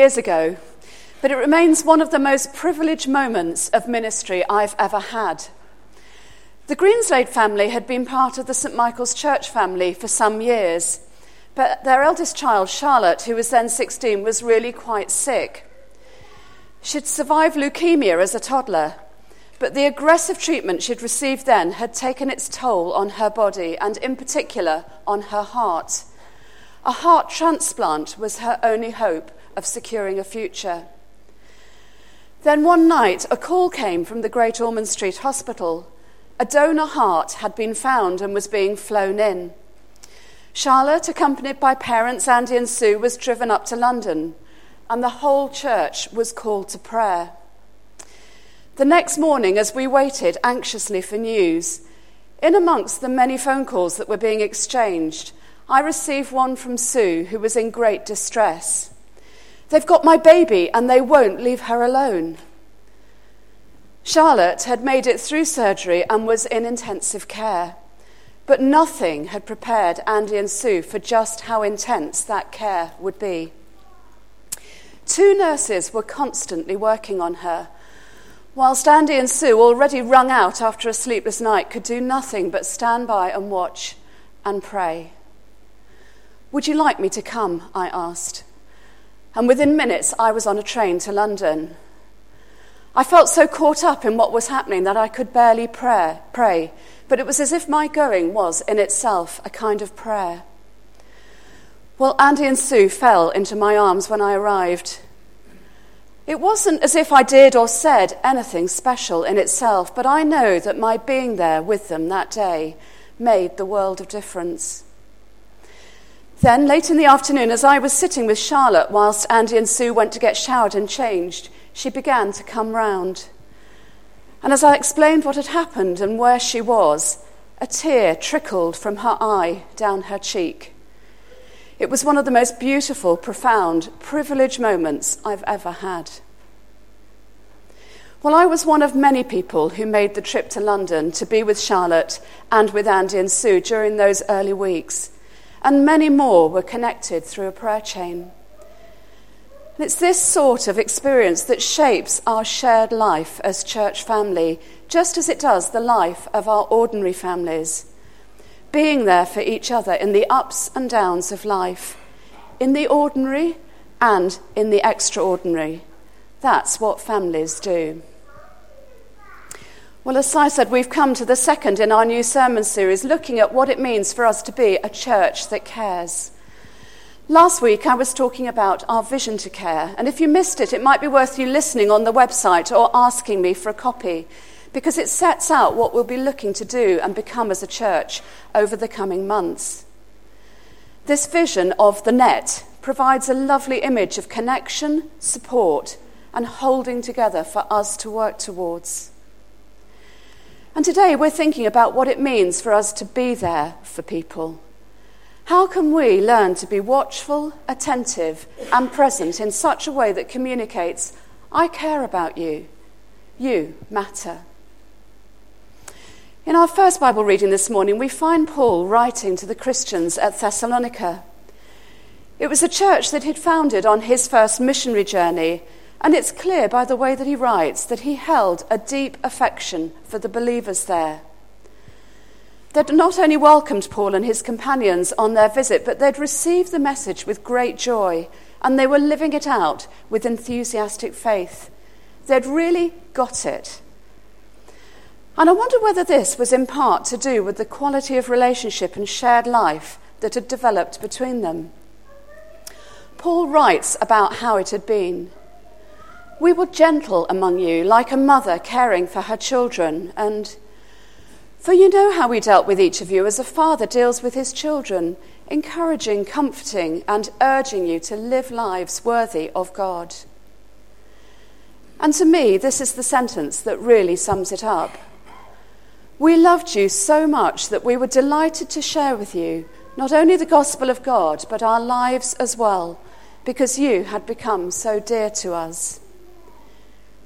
years ago, but it remains one of the most privileged moments of ministry I've ever had. The Greenslade family had been part of the St Michael's Church family for some years, but their eldest child, Charlotte, who was then 16, was really quite sick. She'd survived leukemia as a toddler, but the aggressive treatment she'd received then had taken its toll on her body and, in particular, on her heart. A heart transplant was her only hope of securing a future. Then one night, a call came from the Great Ormond Street Hospital. A donor heart had been found and was being flown in. Charlotte, accompanied by parents Andy and Sue, was driven up to London, and the whole church was called to prayer. The next morning, as we waited anxiously for news, in amongst the many phone calls that were being exchanged, I received one from Sue, who was in great distress. They've got my baby and they won't leave her alone. Charlotte had made it through surgery and was in intensive care. But nothing had prepared Andy and Sue for just how intense that care would be. Two nurses were constantly working on her, whilst Andy and Sue, already wrung out after a sleepless night, could do nothing but stand by and watch and pray. Would you like me to come? I asked. And within minutes, I was on a train to London. I felt so caught up in what was happening that I could barely pray, pray, but it was as if my going was in itself a kind of prayer. Well, Andy and Sue fell into my arms when I arrived. It wasn't as if I did or said anything special in itself, but I know that my being there with them that day made the world of difference. Then, late in the afternoon, as I was sitting with Charlotte whilst Andy and Sue went to get showered and changed, she began to come round. And as I explained what had happened and where she was, a tear trickled from her eye down her cheek. It was one of the most beautiful, profound, privileged moments I've ever had. Well, I was one of many people who made the trip to London to be with Charlotte and with Andy and Sue during those early weeks and many more were connected through a prayer chain. And it's this sort of experience that shapes our shared life as church family, just as it does the life of our ordinary families. Being there for each other in the ups and downs of life, in the ordinary and in the extraordinary. That's what families do. Well, as I said, we've come to the second in our new sermon series, looking at what it means for us to be a church that cares. Last week, I was talking about our vision to care, and if you missed it, it might be worth you listening on the website or asking me for a copy, because it sets out what we'll be looking to do and become as a church over the coming months. This vision of the net provides a lovely image of connection, support, and holding together for us to work towards. And today we're thinking about what it means for us to be there for people. How can we learn to be watchful, attentive, and present in such a way that communicates, I care about you, you matter? In our first Bible reading this morning, we find Paul writing to the Christians at Thessalonica. It was a church that he'd founded on his first missionary journey and it's clear by the way that he writes that he held a deep affection for the believers there. They'd not only welcomed Paul and his companions on their visit, but they'd received the message with great joy, and they were living it out with enthusiastic faith. They'd really got it. And I wonder whether this was in part to do with the quality of relationship and shared life that had developed between them. Paul writes about how it had been. We were gentle among you, like a mother caring for her children, and for you know how we dealt with each of you as a father deals with his children, encouraging, comforting, and urging you to live lives worthy of God. And to me, this is the sentence that really sums it up. We loved you so much that we were delighted to share with you not only the gospel of God, but our lives as well, because you had become so dear to us.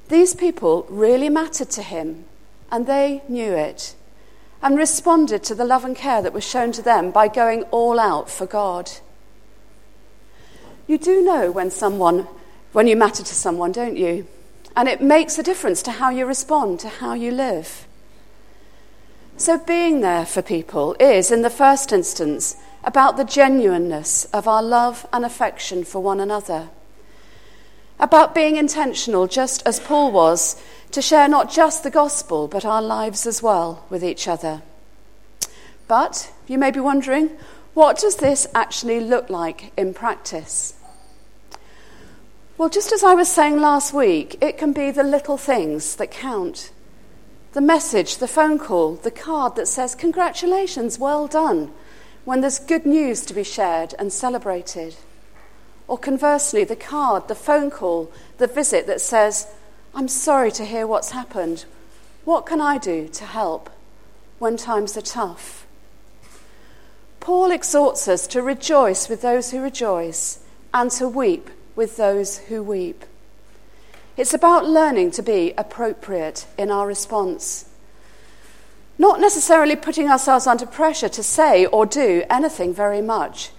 These people really mattered to him, and they knew it, and responded to the love and care that was shown to them by going all out for God. You do know when someone when you matter to someone, don't you? And it makes a difference to how you respond, to how you live. So, being there for people is, in the first instance, about the genuineness of our love and affection for one another. About being intentional, just as Paul was, to share not just the gospel, but our lives as well with each other. But you may be wondering, what does this actually look like in practice? Well, just as I was saying last week, it can be the little things that count. The message, the phone call, the card that says, Congratulations, well done, when there's good news to be shared and celebrated. Or conversely, the card, the phone call, the visit that says, I'm sorry to hear what's happened. What can I do to help when times are tough? Paul exhorts us to rejoice with those who rejoice and to weep with those who weep. It's about learning to be appropriate in our response. Not necessarily putting ourselves under pressure to say or do anything very much,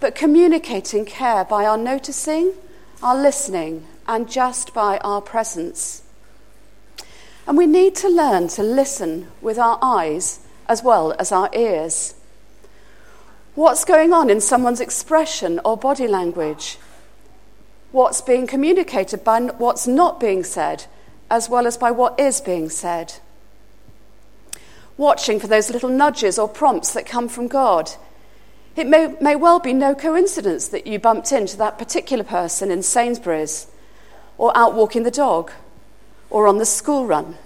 but communicating care by our noticing, our listening, and just by our presence. And we need to learn to listen with our eyes as well as our ears. What's going on in someone's expression or body language? what's being communicated by what's not being said, as well as by what is being said. Watching for those little nudges or prompts that come from God. It may, may well be no coincidence that you bumped into that particular person in Sainsbury's, or out walking the dog, or on the school run.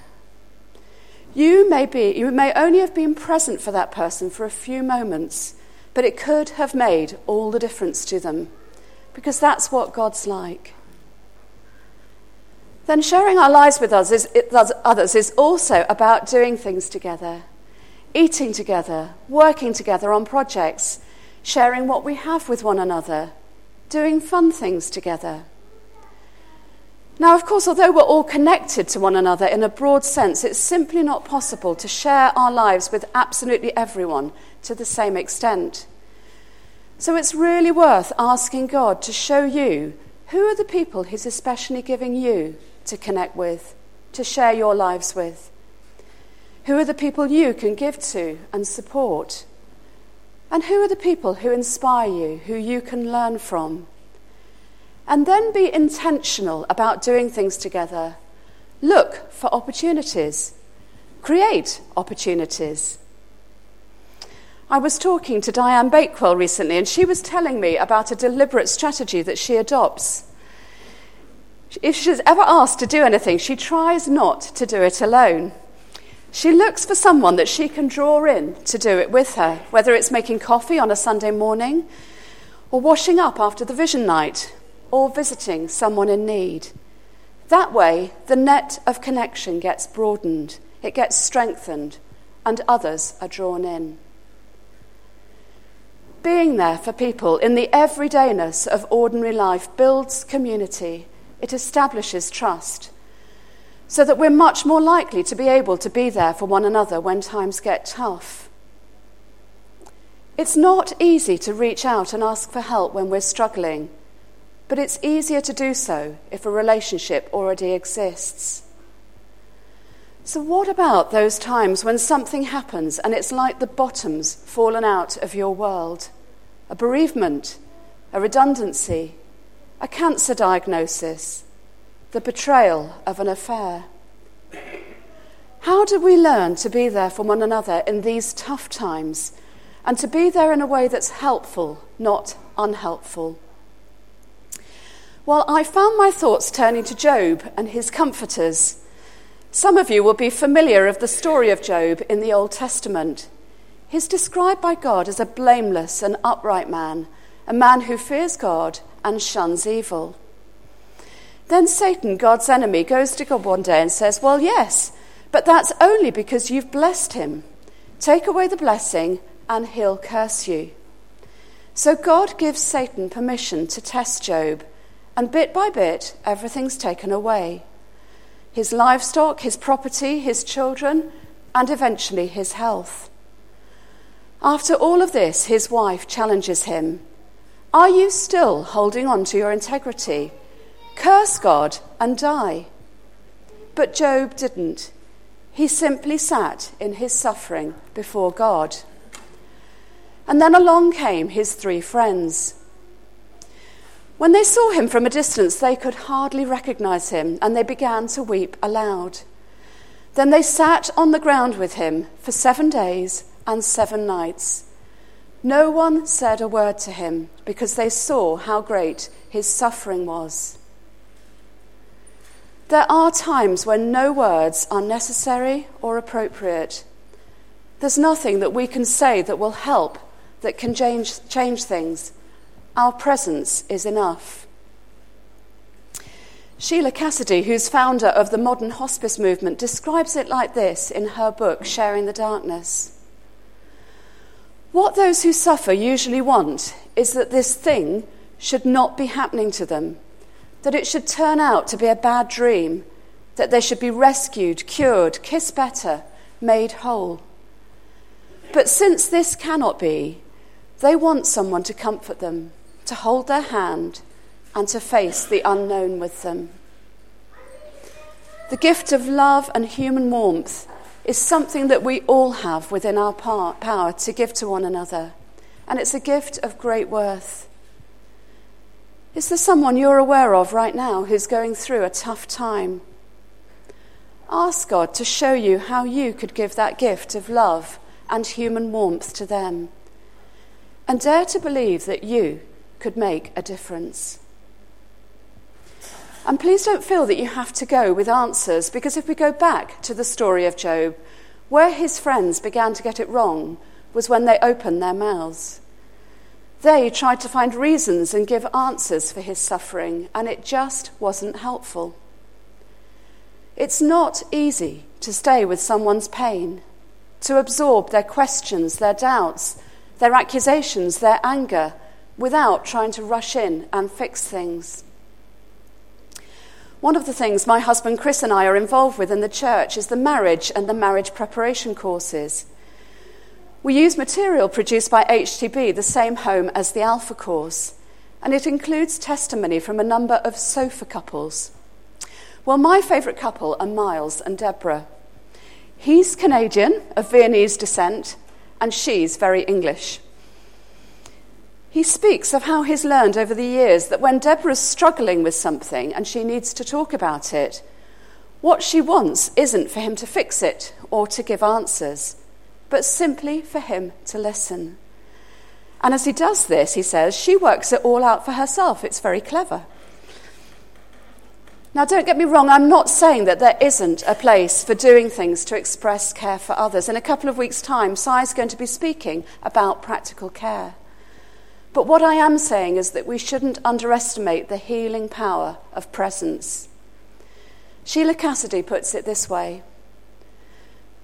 You may, be, you may only have been present for that person for a few moments, but it could have made all the difference to them because that's what God's like. Then sharing our lives with others is, others is also about doing things together, eating together, working together on projects, sharing what we have with one another, doing fun things together. Now, of course, although we're all connected to one another in a broad sense, it's simply not possible to share our lives with absolutely everyone to the same extent. So it's really worth asking God to show you who are the people He's especially giving you to connect with, to share your lives with. Who are the people you can give to and support? And who are the people who inspire you, who you can learn from? And then be intentional about doing things together. Look for opportunities, create opportunities. I was talking to Diane Bakewell recently, and she was telling me about a deliberate strategy that she adopts. If she's ever asked to do anything, she tries not to do it alone. She looks for someone that she can draw in to do it with her, whether it's making coffee on a Sunday morning, or washing up after the vision night, or visiting someone in need. That way, the net of connection gets broadened, it gets strengthened, and others are drawn in being there for people in the everydayness of ordinary life builds community, it establishes trust, so that we're much more likely to be able to be there for one another when times get tough. It's not easy to reach out and ask for help when we're struggling, but it's easier to do so if a relationship already exists. So, what about those times when something happens and it's like the bottom's fallen out of your world? A bereavement, a redundancy, a cancer diagnosis, the betrayal of an affair. How do we learn to be there for one another in these tough times and to be there in a way that's helpful, not unhelpful? Well, I found my thoughts turning to Job and his comforters some of you will be familiar of the story of Job in the Old Testament. He's described by God as a blameless and upright man, a man who fears God and shuns evil. Then Satan, God's enemy, goes to God one day and says, Well, yes, but that's only because you've blessed him. Take away the blessing, and he'll curse you. So God gives Satan permission to test Job, and bit by bit, everything's taken away his livestock, his property, his children, and eventually his health. After all of this, his wife challenges him Are you still holding on to your integrity? Curse God and die. But Job didn't. He simply sat in his suffering before God. And then along came his three friends. When they saw him from a distance, they could hardly recognize him, and they began to weep aloud. Then they sat on the ground with him for seven days and seven nights. No one said a word to him because they saw how great his suffering was. There are times when no words are necessary or appropriate. There's nothing that we can say that will help, that can change, change things. Our presence is enough. Sheila Cassidy, who's founder of the modern hospice movement, describes it like this in her book, Sharing the Darkness. What those who suffer usually want is that this thing should not be happening to them, that it should turn out to be a bad dream, that they should be rescued, cured, kissed better, made whole. But since this cannot be, they want someone to comfort them to hold their hand and to face the unknown with them. The gift of love and human warmth is something that we all have within our power to give to one another, and it's a gift of great worth. Is there someone you're aware of right now who's going through a tough time? Ask God to show you how you could give that gift of love and human warmth to them. And dare to believe that you could make a difference. And please don't feel that you have to go with answers, because if we go back to the story of Job, where his friends began to get it wrong was when they opened their mouths. They tried to find reasons and give answers for his suffering, and it just wasn't helpful. It's not easy to stay with someone's pain, to absorb their questions, their doubts, their accusations, their anger, without trying to rush in and fix things. One of the things my husband Chris and I are involved with in the church is the marriage and the marriage preparation courses. We use material produced by HTB, the same home as the Alpha course, and it includes testimony from a number of sofa couples. Well, my favourite couple are Miles and Deborah. He's Canadian, of Viennese descent, and she's very English. He speaks of how he's learned over the years that when Deborah's struggling with something and she needs to talk about it, what she wants isn't for him to fix it or to give answers, but simply for him to listen. And as he does this, he says, she works it all out for herself. It's very clever. Now, don't get me wrong, I'm not saying that there isn't a place for doing things to express care for others. In a couple of weeks' time, Sai's going to be speaking about practical care. But what I am saying is that we shouldn't underestimate the healing power of presence. Sheila Cassidy puts it this way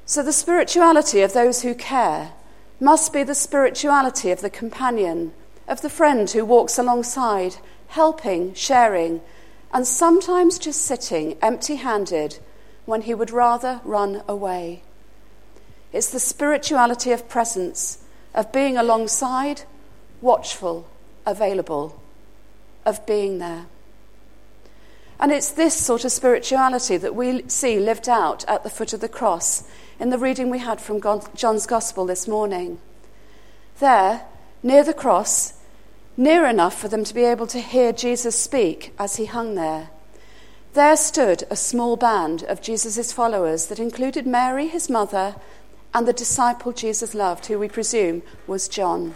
So the spirituality of those who care must be the spirituality of the companion, of the friend who walks alongside, helping, sharing, and sometimes just sitting empty handed when he would rather run away. It's the spirituality of presence, of being alongside watchful, available, of being there. And it's this sort of spirituality that we see lived out at the foot of the cross in the reading we had from John's Gospel this morning. There, near the cross, near enough for them to be able to hear Jesus speak as he hung there, there stood a small band of Jesus' followers that included Mary, his mother, and the disciple Jesus loved, who we presume was John.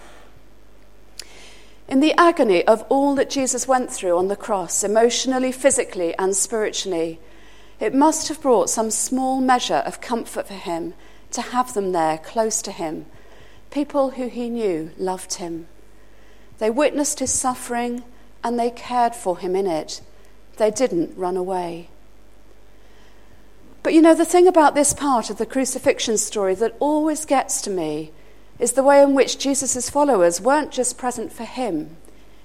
In the agony of all that Jesus went through on the cross, emotionally, physically, and spiritually, it must have brought some small measure of comfort for him to have them there close to him, people who he knew loved him. They witnessed his suffering and they cared for him in it. They didn't run away. But you know, the thing about this part of the crucifixion story that always gets to me is the way in which Jesus' followers weren't just present for him,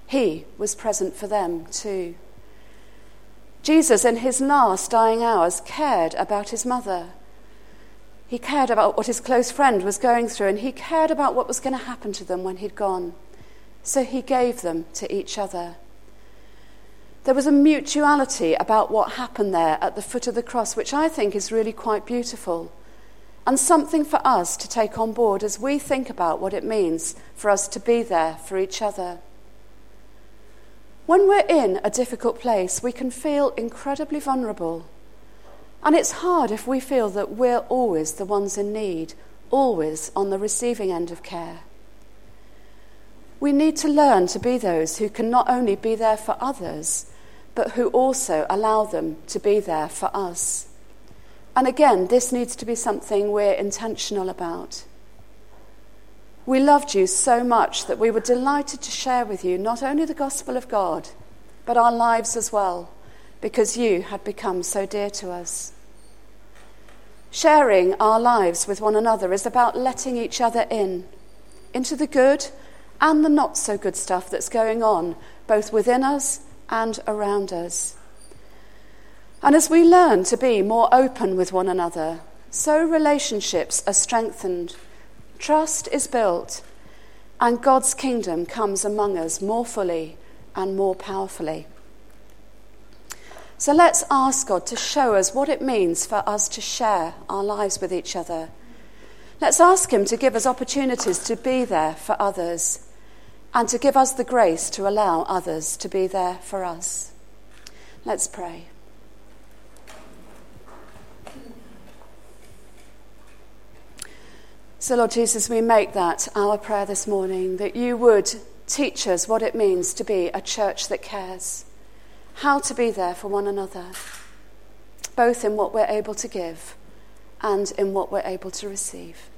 he was present for them too. Jesus, in his last dying hours, cared about his mother. He cared about what his close friend was going through, and he cared about what was going to happen to them when he'd gone. So he gave them to each other. There was a mutuality about what happened there at the foot of the cross, which I think is really quite beautiful and something for us to take on board as we think about what it means for us to be there for each other. When we're in a difficult place, we can feel incredibly vulnerable. And it's hard if we feel that we're always the ones in need, always on the receiving end of care. We need to learn to be those who can not only be there for others, but who also allow them to be there for us. And again, this needs to be something we're intentional about. We loved you so much that we were delighted to share with you not only the gospel of God, but our lives as well, because you had become so dear to us. Sharing our lives with one another is about letting each other in, into the good and the not so good stuff that's going on, both within us and around us. And as we learn to be more open with one another, so relationships are strengthened, trust is built, and God's kingdom comes among us more fully and more powerfully. So let's ask God to show us what it means for us to share our lives with each other. Let's ask Him to give us opportunities to be there for others and to give us the grace to allow others to be there for us. Let's pray. So, Lord Jesus, we make that our prayer this morning that you would teach us what it means to be a church that cares, how to be there for one another, both in what we're able to give and in what we're able to receive.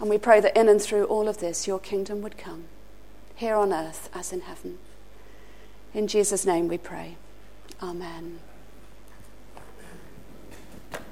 And we pray that in and through all of this, your kingdom would come, here on earth as in heaven. In Jesus' name we pray. Amen.